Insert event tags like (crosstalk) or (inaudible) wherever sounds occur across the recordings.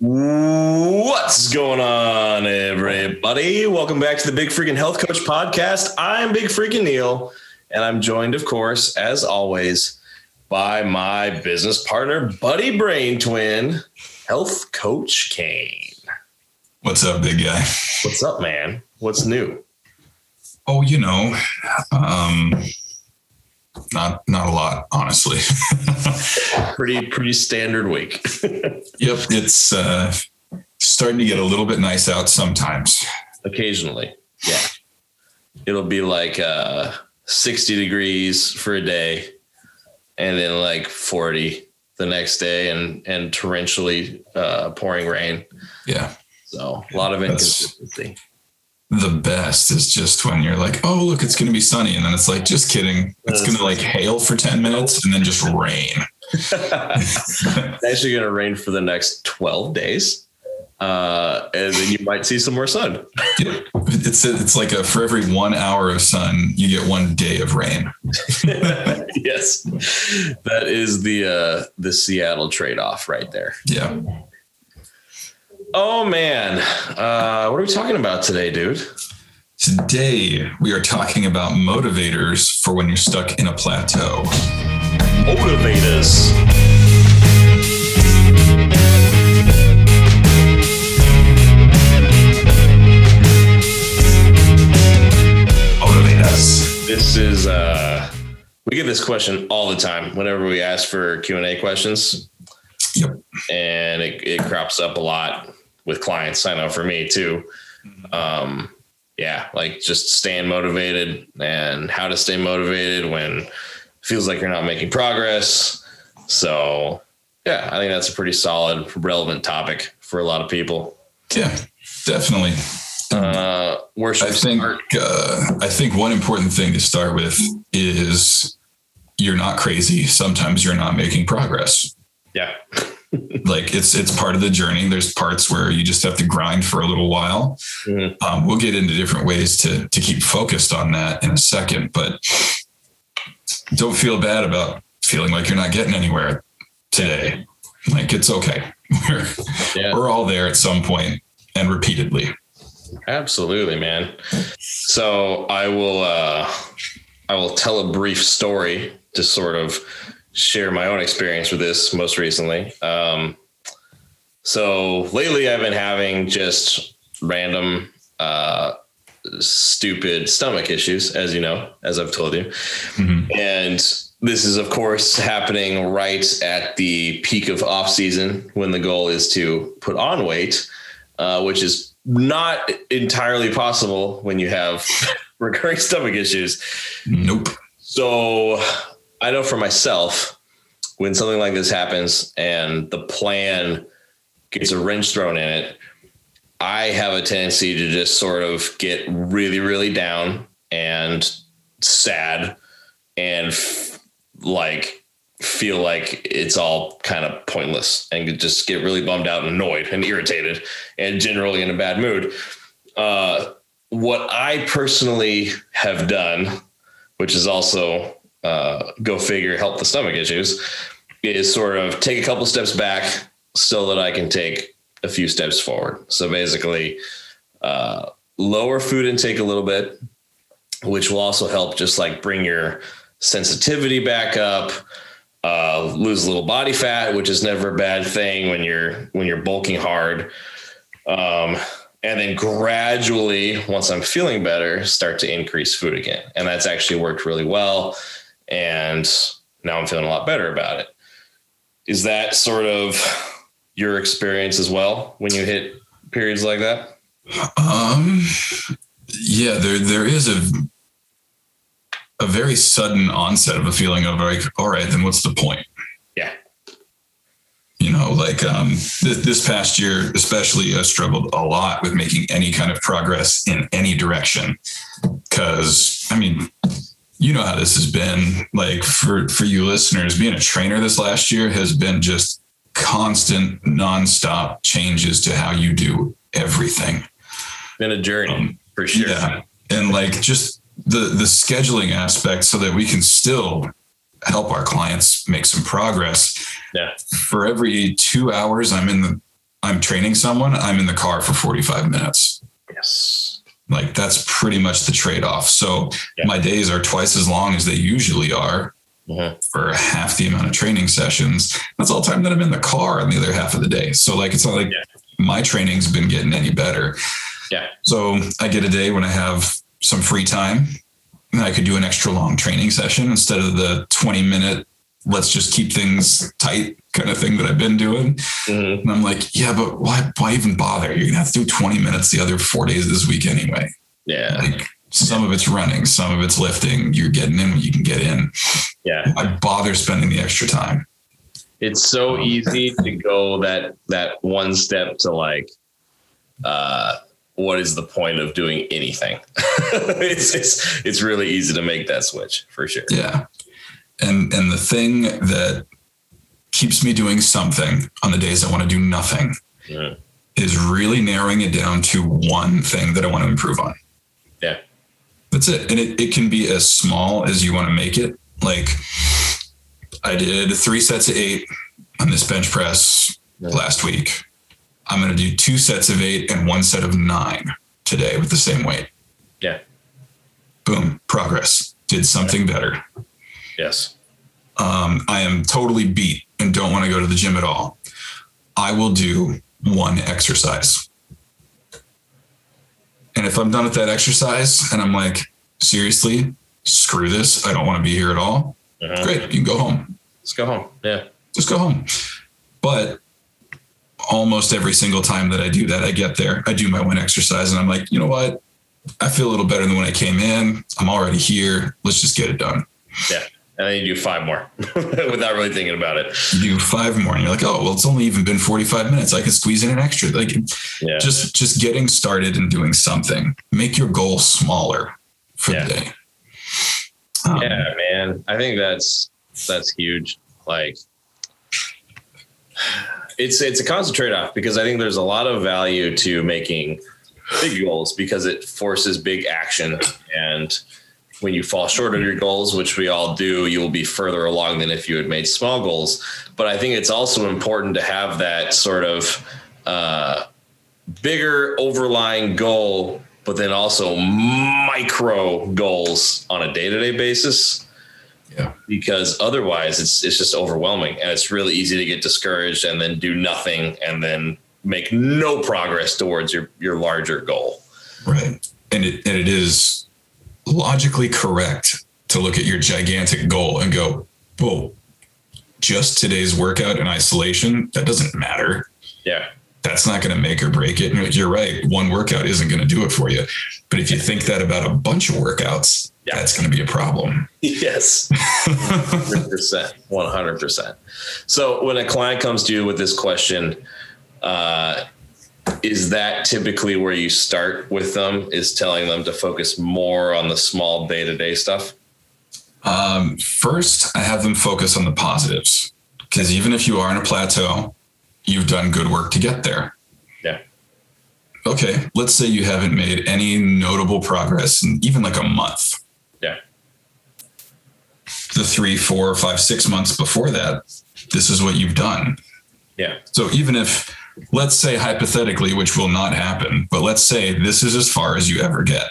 What's going on, everybody? Welcome back to the Big Freaking Health Coach Podcast. I'm Big Freaking Neil, and I'm joined, of course, as always, by my business partner, buddy brain twin, Health Coach Kane. What's up, big guy? What's up, man? What's new? Oh, you know, um, not not a lot, honestly. (laughs) pretty pretty standard week. (laughs) yep, it's uh, starting to get a little bit nice out sometimes. Occasionally, yeah. It'll be like uh, 60 degrees for a day, and then like 40 the next day, and and torrentially uh, pouring rain. Yeah. So a lot of inconsistency. That's, the best is just when you're like, oh, look, it's going to be sunny. And then it's like, just kidding. It's going to like hail for 10 minutes and then just rain. (laughs) it's actually going to rain for the next 12 days. Uh, and then you might see some more sun. (laughs) it's it's like a for every one hour of sun, you get one day of rain. (laughs) yes, that is the uh, the Seattle trade off right there. Yeah. Oh man, uh, what are we talking about today, dude? Today we are talking about motivators for when you're stuck in a plateau. Motivators. Motivators. This is uh we get this question all the time whenever we ask for Q&A questions. Yep. And it, it crops up a lot with clients. I know for me too. Um, yeah, like just staying motivated and how to stay motivated when it feels like you're not making progress. So, yeah, I think that's a pretty solid, relevant topic for a lot of people. Yeah, definitely. Uh, where I think uh, I think one important thing to start with is you're not crazy. Sometimes you're not making progress. Yeah like it's it's part of the journey. There's parts where you just have to grind for a little while. Mm-hmm. Um, we'll get into different ways to to keep focused on that in a second, but don't feel bad about feeling like you're not getting anywhere today. Like it's okay. (laughs) We're yeah. we're all there at some point and repeatedly. Absolutely, man. So I will uh I will tell a brief story to sort of share my own experience with this most recently. Um, so lately, I've been having just random, uh, stupid stomach issues, as you know, as I've told you. Mm-hmm. And this is, of course, happening right at the peak of off season when the goal is to put on weight, uh, which is not entirely possible when you have (laughs) recurring stomach issues. Nope. So I know for myself, when something like this happens and the plan gets a wrench thrown in it, I have a tendency to just sort of get really, really down and sad and f- like feel like it's all kind of pointless and just get really bummed out and annoyed and irritated and generally in a bad mood. Uh, what I personally have done, which is also uh, go figure, help the stomach issues, is sort of take a couple steps back so that I can take a few steps forward. So basically, uh, lower food intake a little bit, which will also help just like bring your sensitivity back up. Uh, lose a little body fat, which is never a bad thing when you're when you're bulking hard. Um, and then gradually, once I'm feeling better, start to increase food again. And that's actually worked really well and now I'm feeling a lot better about it. Is that sort of your experience as well when you hit periods like that? Um, yeah, there there is a a very sudden onset of a feeling of like, all right, then what's the point? Yeah. You know, like um, th- this past year, especially, I struggled a lot with making any kind of progress in any direction. Because, I mean, you know how this has been like for for you listeners being a trainer this last year has been just constant nonstop changes to how you do everything. Been a journey um, for sure. yeah. And like just the the scheduling aspect so that we can still help our clients make some progress. Yeah. For every two hours i'm in the I'm training someone, I'm in the car for 45 minutes. Yes. Like that's pretty much the trade off. So Yeah. my days are twice as long as they usually are Mhm. for half the amount of training sessions. That's all time that I'm in the car on the other half of the day. So like it's not like Yeah. my training's been getting any better. Yeah. So I get a day when I have some free time and I could do an extra long training session instead of the 20 minute, let's just keep things tight kind of thing that I've been doing. Mhm. And I'm like, yeah, but why why even bother? You're gonna have to do 20 minutes the other four days this week anyway. Yeah. Like some of it's running, some of it's lifting. You're getting in when you can get in. Yeah. I bother spending the extra time. It's so easy to go that that one step to like uh what is the point of doing anything? (laughs) it's it's it's really easy to make that switch for sure. Yeah. And and the thing that keeps me doing something on the days I want to do nothing Mhm. is really narrowing it down to one thing that I want to improve on. Yeah. That's it. And it, it can be as small as you want to make it. Like I did three sets of eight on this bench press Yeah. last week. I'm going to do two sets of eight and one set of nine today with the same weight. Yeah. Boom. Progress. Did something better. Yes. Um, I am totally beat and don't want to go to the gym at all. I will do one exercise. And if I'm done with that exercise and I'm like, seriously, screw this, I don't want to be here at all, Mhm. great, you can go home. Let's go home. Yeah. Just go home. But almost every single time that I do that, I get there, I do my one exercise and I'm like, you know what? I feel a little better than when I came in. I'm already here. Let's just get it done. Yeah. And then you do five more (laughs) without really thinking about it. You do five more and you're like, oh, well, it's only even been 45 minutes. I can squeeze in an extra. Like Yeah. just just getting started and doing something. Make your goal smaller for Yeah. the day. Um, yeah, man. I think that's that's huge. Like it's it's a constant trade-off because I think there's a lot of value to making big goals because it forces big action and when you fall short of your goals, which we all do, you will be further along than if you had made small goals. But I think it's also important to have that sort of uh, bigger overlying goal, but then also micro goals on a day to day basis. Yeah. Because otherwise, it's it's just overwhelming, and it's really easy to get discouraged and then do nothing, and then make no progress towards your your larger goal. Right. And it and it is logically correct to look at your gigantic goal and go, whoa, just today's workout in isolation, that doesn't matter. Yeah. That's not going to make or break it. And You're right. One workout isn't going to do it for you. But if you think that about a bunch of workouts, Yeah. that's going to be a problem. Yes. (laughs) 100%. 100%. So when a client comes to you with this question, uh, is that typically where you start with them? Is telling them to focus more on the small day to day stuff? Um, first, I have them focus on the positives because even if you are in a plateau, you've done good work to get there. Yeah. Okay, let's say you haven't made any notable progress in even like a month. Yeah. The three, four, five, six months before that, this is what you've done. Yeah. So even if, let's say hypothetically, which will not happen, but let's say this is as far as you ever get.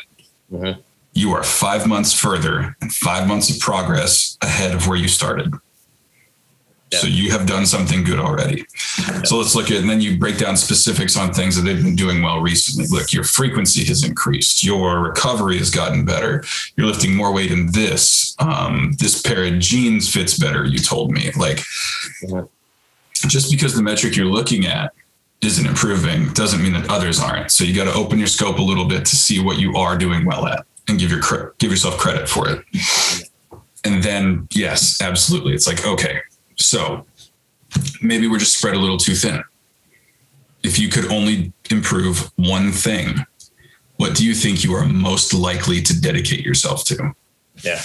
Mhm. You are five months further and five months of progress ahead of where you started. Yeah. So you have done something good already. So let's look at, and then you break down specifics on things that they've been doing well recently. Look, your frequency has increased, your recovery has gotten better, you're lifting more weight in this. Um, this pair of jeans fits better, you told me. Like, Mhm. just because the metric you're looking at isn't improving doesn't mean that others aren't. So you got to open your scope a little bit to see what you are doing well at and give your give yourself credit for it. And then yes, absolutely. It's like okay, so maybe we're just spread a little too thin. If you could only improve one thing, what do you think you are most likely to dedicate yourself to? Yeah.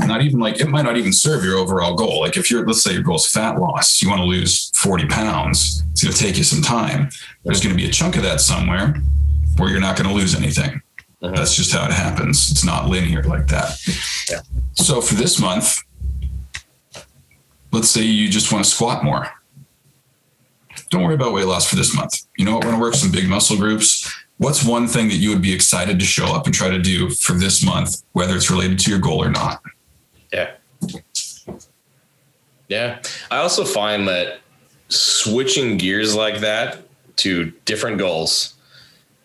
not even like it might not even serve your overall goal. Like if you're, let's say your goal is fat loss, you want to lose 40 pounds, going to take you some time. There's going to be a chunk of that somewhere where you're not going to lose anything. Mhm. That's just how it happens. It's not linear like that. Yeah. So for this month, let's say you just want to squat more. don't worry about weight loss for this month. You know what? We're going to work some big muscle groups. What's one thing that you would be excited to show up and try to do for this month, whether it's related to your goal or not? Yeah. Yeah. I also find that switching gears like that to different goals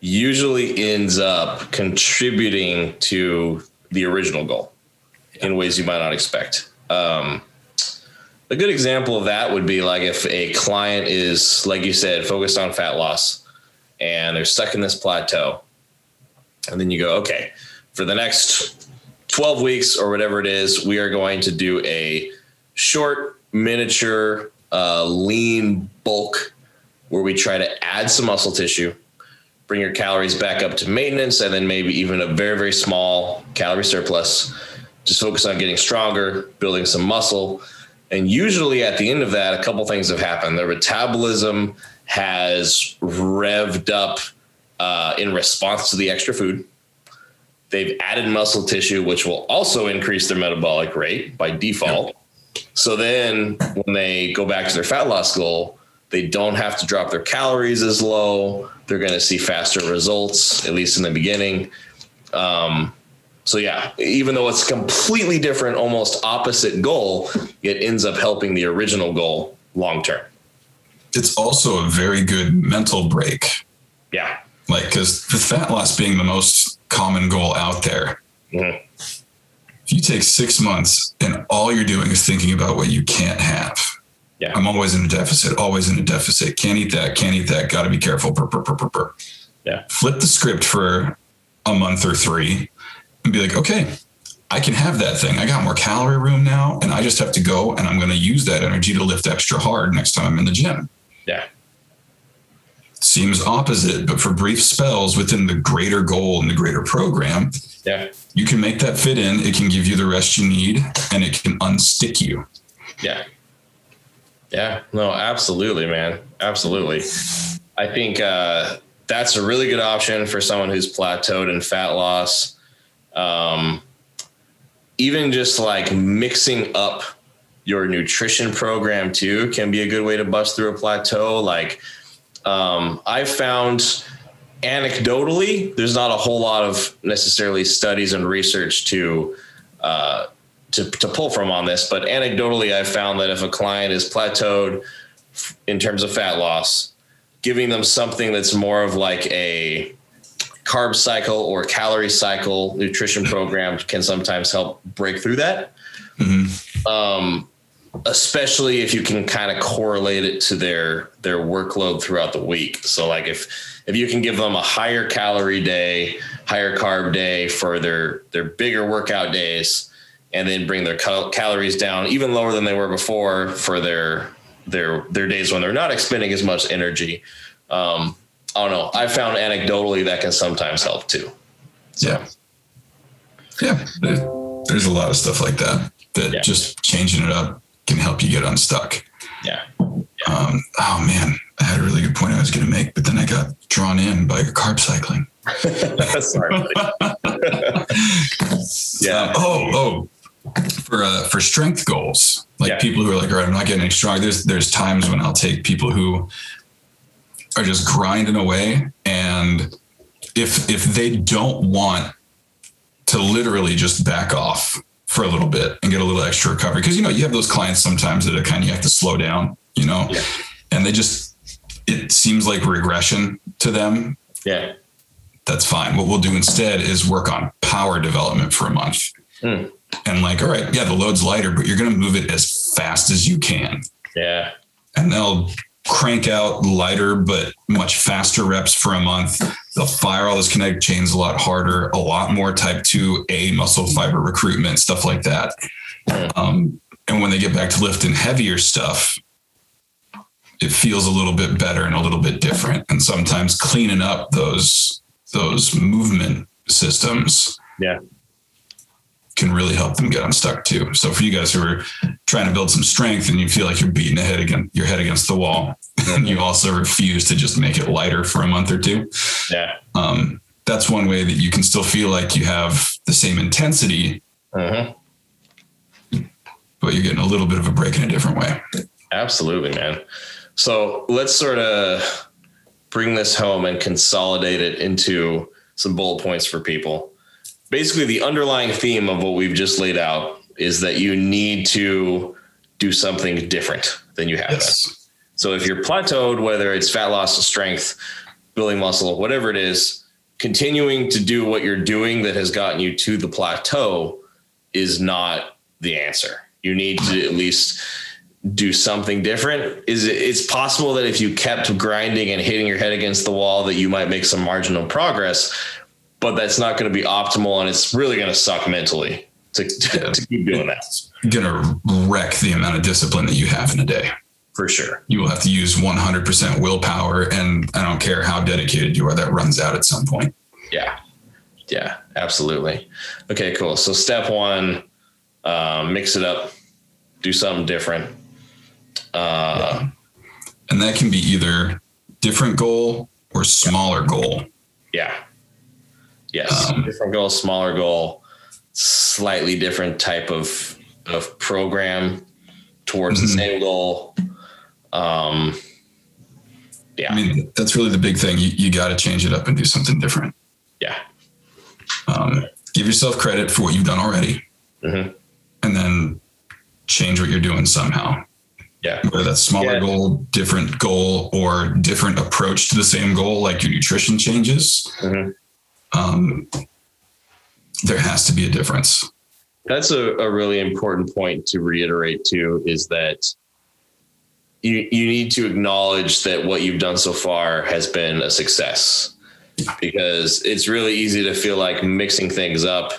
usually ends up contributing to the original goal in ways you might not expect. Um, a good example of that would be like if a client is, like you said, focused on fat loss and they're stuck in this plateau. And then you go, okay, for the next 12 weeks or whatever it is, we are going to do a short, miniature, uh, lean bulk where we try to add some muscle tissue, bring your calories back up to maintenance, and then maybe even a very, very small calorie surplus. Just focus on getting stronger, building some muscle. And usually at the end of that, a couple things have happened. Their metabolism has revved up uh, in response to the extra food. They've added muscle tissue, which will also increase their metabolic rate by default. So then when they go back to their fat loss goal, they don't have to drop their calories as low. They're going to see faster results, at least in the beginning. Um, so yeah, even though it's completely different, almost opposite goal, it ends up helping the original goal long term. It's also a very good mental break. Yeah. Like, because with fat loss being the most common goal out there, Mhm. If you take six months and all you're doing is thinking about what you can't have, Yeah. I'm always in a deficit, always in a deficit. Can't eat that, can't eat that, got to be careful. Burr, burr, burr. Yeah. Flip the script for a month or three and be like, okay, I can have that thing. I got more calorie room now, and I just have to go and I'm going to use that energy to lift extra hard next time I'm in the gym. Yeah. Seems opposite, but for brief spells within the greater goal and the greater program, Yeah. you can make that fit in. It can give you the rest you need and it can unstick you. Yeah. Yeah. No, absolutely, man. Absolutely. I think uh, that's a really good option for someone who's plateaued in fat loss. Um, even just like mixing up your nutrition program too can be a good way to bust through a plateau. Like, um, I've found anecdotally, there's not a whole lot of necessarily studies and research to uh, to, to pull from on this, but anecdotally, I've found that if a client is plateaued in terms of fat loss, giving them something that's more of like a carb cycle or calorie cycle nutrition (laughs) program can sometimes help break through that. Um, especially if you can kind of correlate it to their their workload throughout the week. So like if if you can give them a higher calorie day, higher carb day for their their bigger workout days, and then bring their cal- calories down even lower than they were before for their their their days when they're not expending as much energy. Um, I don't know. I found anecdotally that can sometimes help too. Yeah. Yeah. There's a lot of stuff like that that Yeah. just changing it up can help you get unstuck. Yeah. Um, oh man, I had a really good point I was going to make, but then I got drawn in by your carb cycling. (laughs) Sorry. (laughs) Yeah. Um, oh, oh, for uh, for strength goals, like Yeah. people who are like, all right, I'm not getting any stronger. There's there's times when I'll take people who are just grinding away, and if if they don't want to literally just back off for a little bit and get a little extra recovery, because you know you have those clients sometimes that are kind of you have to slow down, you know, Yeah. and they just it seems like regression to them Yeah. that's fine. What we'll do instead is work on power development for a month. Hmm. And like, all right, yeah, the load's lighter, but you're going to move it as fast as you can. Yeah. And they'll crank out lighter, but much faster reps for a month. They'll fire all those kinetic chains a lot harder, a lot more type 2A muscle fiber recruitment, stuff like that. Um, and when they get back to lifting heavier stuff, it feels a little bit better and a little bit different. And sometimes cleaning up those those movement systems Yeah. Can really help them get unstuck too. So for you guys who are trying to build some strength and you feel like you're beating a head against your head against the wall, (laughs) and you also refuse to just make it lighter for a month or two, Yeah. um, that's one way that you can still feel like you have the same intensity, hmm but you're getting a little bit of a break in a different way. Absolutely, man. So let's sort of bring this home and consolidate it into some bullet points for people. Basically, the underlying theme of what we've just laid out is that you need to do something different than you have. Yes. So if you're plateaued, whether it's fat loss, strength, building muscle, whatever it is, continuing to do what you're doing that has gotten you to the plateau is not the answer. You need to at least do something different. Is it, it's possible that if you kept grinding and hitting your head against the wall that you might make some marginal progress, but that's not going to be optimal and it's really going to suck mentally to, to, to keep doing that. Gonna wreck the amount of discipline that you have in a day. For sure. You will have to use 100% willpower, and I don't care how dedicated you are, that runs out at some point. Yeah. Yeah, absolutely. Okay, cool. So step one, uh, mix it up, do something different. Uh, And that can be either different goal or smaller goal. yeah. Yes. Um, different goal, smaller goal, slightly different type of of program towards the Mhm. same goal. Um, yeah. I mean, that's really the big thing. You, you got to change it up and do something different. yeah. Um, give yourself credit for what you've done already, Mhm. and then change what you're doing somehow. Yeah. Whether that's smaller Yeah. goal, different goal, or different approach to the same goal, like your nutrition changes. Mhm. Um, there has to be a difference. That's a, a really important point to reiterate too, is that you you need to acknowledge that what you've done so far has been a success. Because it's really easy to feel like mixing things up.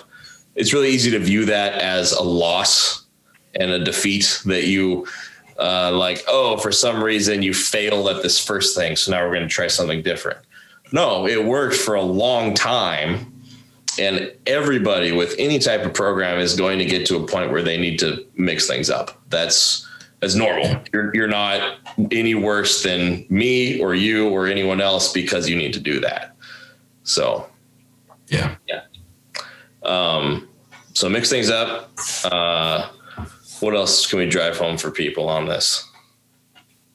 It's really easy to view that as a loss and a defeat that you uh, like, oh, for some reason you failed at this first thing. So now we're going to try something different. No, it worked for a long time and everybody with any type of program is going to get to a point where they need to mix things up. That's that's normal. You're you're not any worse than me or you or anyone else because you need to do that. So Yeah. um, so mix things up. Uh, what else can we drive home for people on this?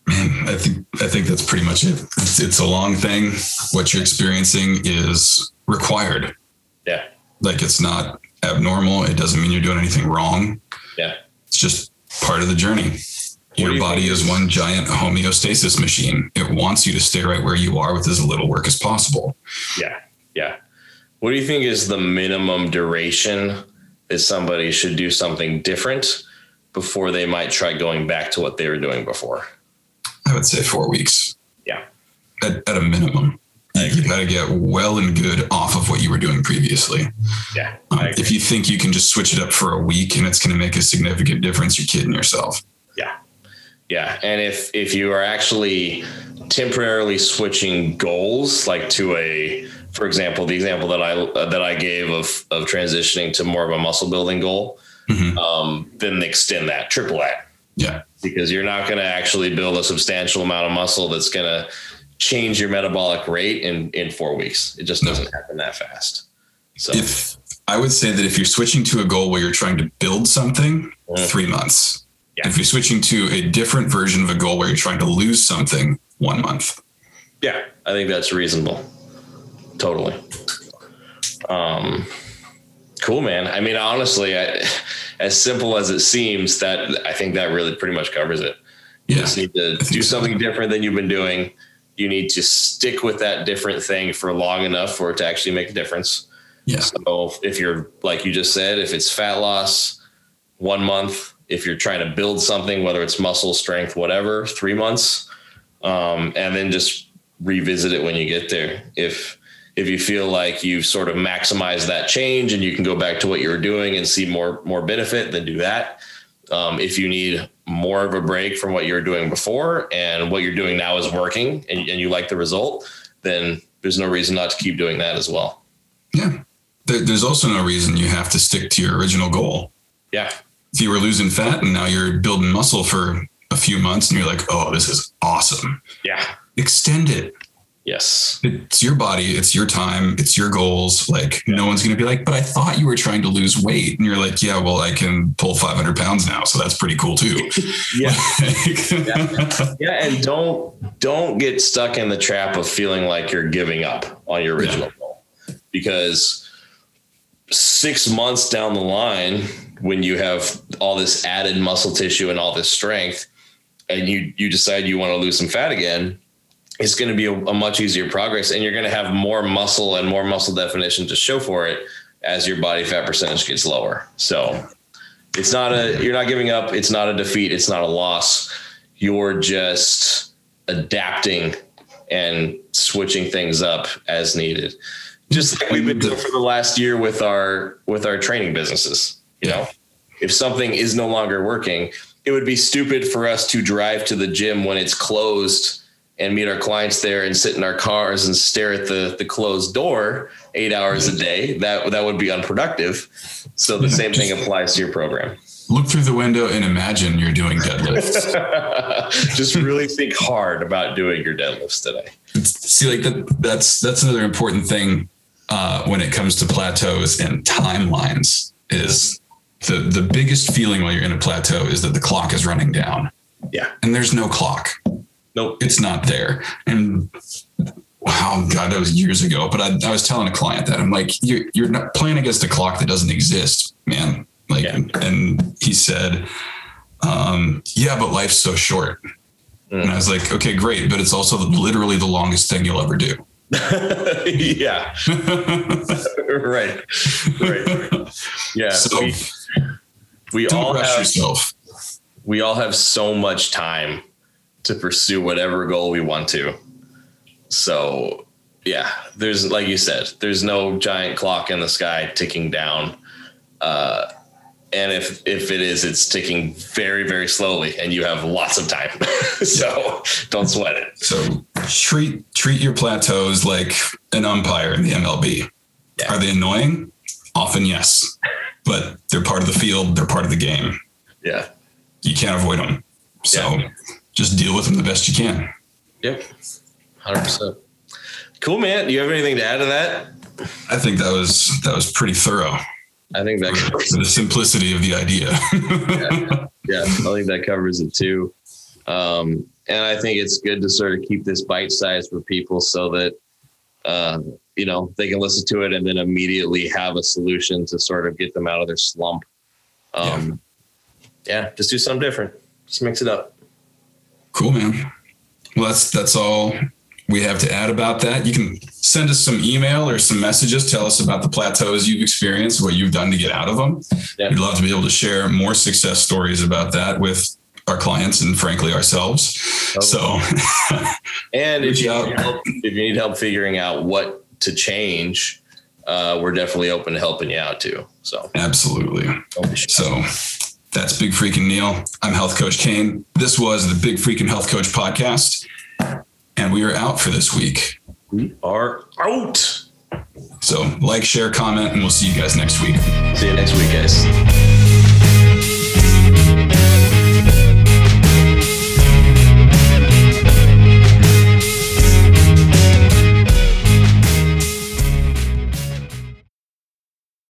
Man, I think I think that's pretty much it. It's, it's a long thing. What you're experiencing is required. Yeah. Like it's not abnormal. It doesn't mean you're doing anything wrong. Yeah. It's just part of the journey. Your you body is- one giant homeostasis machine. It wants you to stay right where you are with as little work as possible. Yeah. Yeah. What do you think is the minimum duration that somebody should do something different before they might try going back to what they were doing before? I would say four weeks. Yeah. At, at a minimum. You got to get well and good off of what you were doing previously. Yeah. Um, if you think you can just switch it up for a week and it's going to make a significant difference, you're kidding yourself. Yeah, Yeah. and if if you are actually temporarily switching goals, like to a, for example, the example that I that I gave of of transitioning to more of a muscle building goal, Mhm. um, then extend that, triple that, Yeah. Because you're not going to actually build a substantial amount of muscle that's going to change your metabolic rate in in four weeks. It just doesn't happen that fast. So If I would say that if you're switching to a goal where you're trying to build something, Mm. three months. Yeah. If you're switching to a different version of a goal where you're trying to lose something, one month. Yeah, I think that's reasonable. Totally. Um, cool, man. I mean, honestly, I, as simple as it seems, that I think that really pretty much covers it. You Yeah. just need to do so. something different than you've been doing. You need to stick with that different thing for long enough for it to actually make a difference. Yeah. So if you're like you just said, if it's fat loss, one month. If you're trying to build something, whether it's muscle strength, whatever, three months, um, and then just revisit it when you get there. If if you feel like you've sort of maximized that change and you can go back to what you were doing and see more more benefit, then do that. Um, if you need more of a break from what you were doing before and what you're doing now is working and, and you like the result, then there's no reason not to keep doing that as well. Yeah. There, there's also no reason you have to stick to your original goal. Yeah. If you were losing fat and now you're building muscle for a few months and you're like, oh, this is awesome. Yeah. Extend it. Yes. It's your body, it's your time, it's your goals. Like no one's going to be like, but I thought you were trying to lose weight. And you're like, yeah, well, I can pull 500 pounds now. So that's pretty cool too. (laughs) Yeah. yeah. (laughs) yeah. And don't, don't get stuck in the trap of feeling like you're giving up on your original yeah. goal because six months down the line, when you have all this added muscle tissue and all this strength, and you, you decide you want to lose some fat again, it's going to be a, a, much easier progress and you're going to have more muscle and more muscle definition to show for it as your body fat percentage gets lower. So it's not a, you're not giving up. It's not a defeat. It's not a loss. You're just adapting and switching things up as needed. Just like we've been doing for the last year with our, with our training businesses, you know, if something is no longer working, it would be stupid for us to drive to the gym when it's closed and meet our clients there and sit in our cars and stare at the the closed door eight hours a day that that would be unproductive. So the same thing applies to your program. Look through the window and imagine you're doing deadlifts. (laughs) Just really think hard about doing your deadlifts today. See like that that's that's another important thing uh, when it comes to plateaus and timelines is the the biggest feeling while you're in a plateau is that the clock is running down. Yeah. And there's no clock Nope. It's not there. And wow, God, that was years ago. But I, I was telling a client that I'm like, you're, you're not playing against a clock that doesn't exist, man. Like, yeah. and he said, um, yeah, but life's so short. Mm. And I was like, okay, great. But it's also literally the longest thing you'll ever do. (laughs) yeah. (laughs) right. Right. Yeah. So we, we all have, yourself. we all have so much time to pursue whatever goal we want to. So, yeah, there's like you said, there's no giant clock in the sky ticking down. Uh, and if if it is, it's ticking very very slowly, and you have lots of time. (laughs) so don't sweat it. So treat treat your plateaus like an umpire in the MLB. Yeah. Are they annoying? Often, yes, but they're part of the field. They're part of the game. Yeah, you can't avoid them. So. Yeah just deal with them the best you can. Yep. 100%. Cool, man. Do you have anything to add to that? I think that was that was pretty thorough. I think that covers the simplicity of the idea. (laughs) yeah. yeah, I think that covers it too. Um, and I think it's good to sort of keep this bite size for people so that uh, you know they can listen to it and then immediately have a solution to sort of get them out of their slump. Um, yeah. yeah, just do something different. Just mix it up. Cool, man. Well, that's that's all we have to add about that. You can send us some email or some messages. Tell us about the plateaus you've experienced, what you've done to get out of them. We'd love to be able to share more success stories about that with our clients and frankly ourselves. Okay. So, (laughs) and if you, help, if you need help figuring out what to change, uh, we're definitely open to helping you out too. So, absolutely. So, that's Big Freaking Neil. I'm Health Coach Kane. This was the Big Freaking Health Coach podcast, and we are out for this week. We are out. So, like, share, comment, and we'll see you guys next week. See you next week, guys.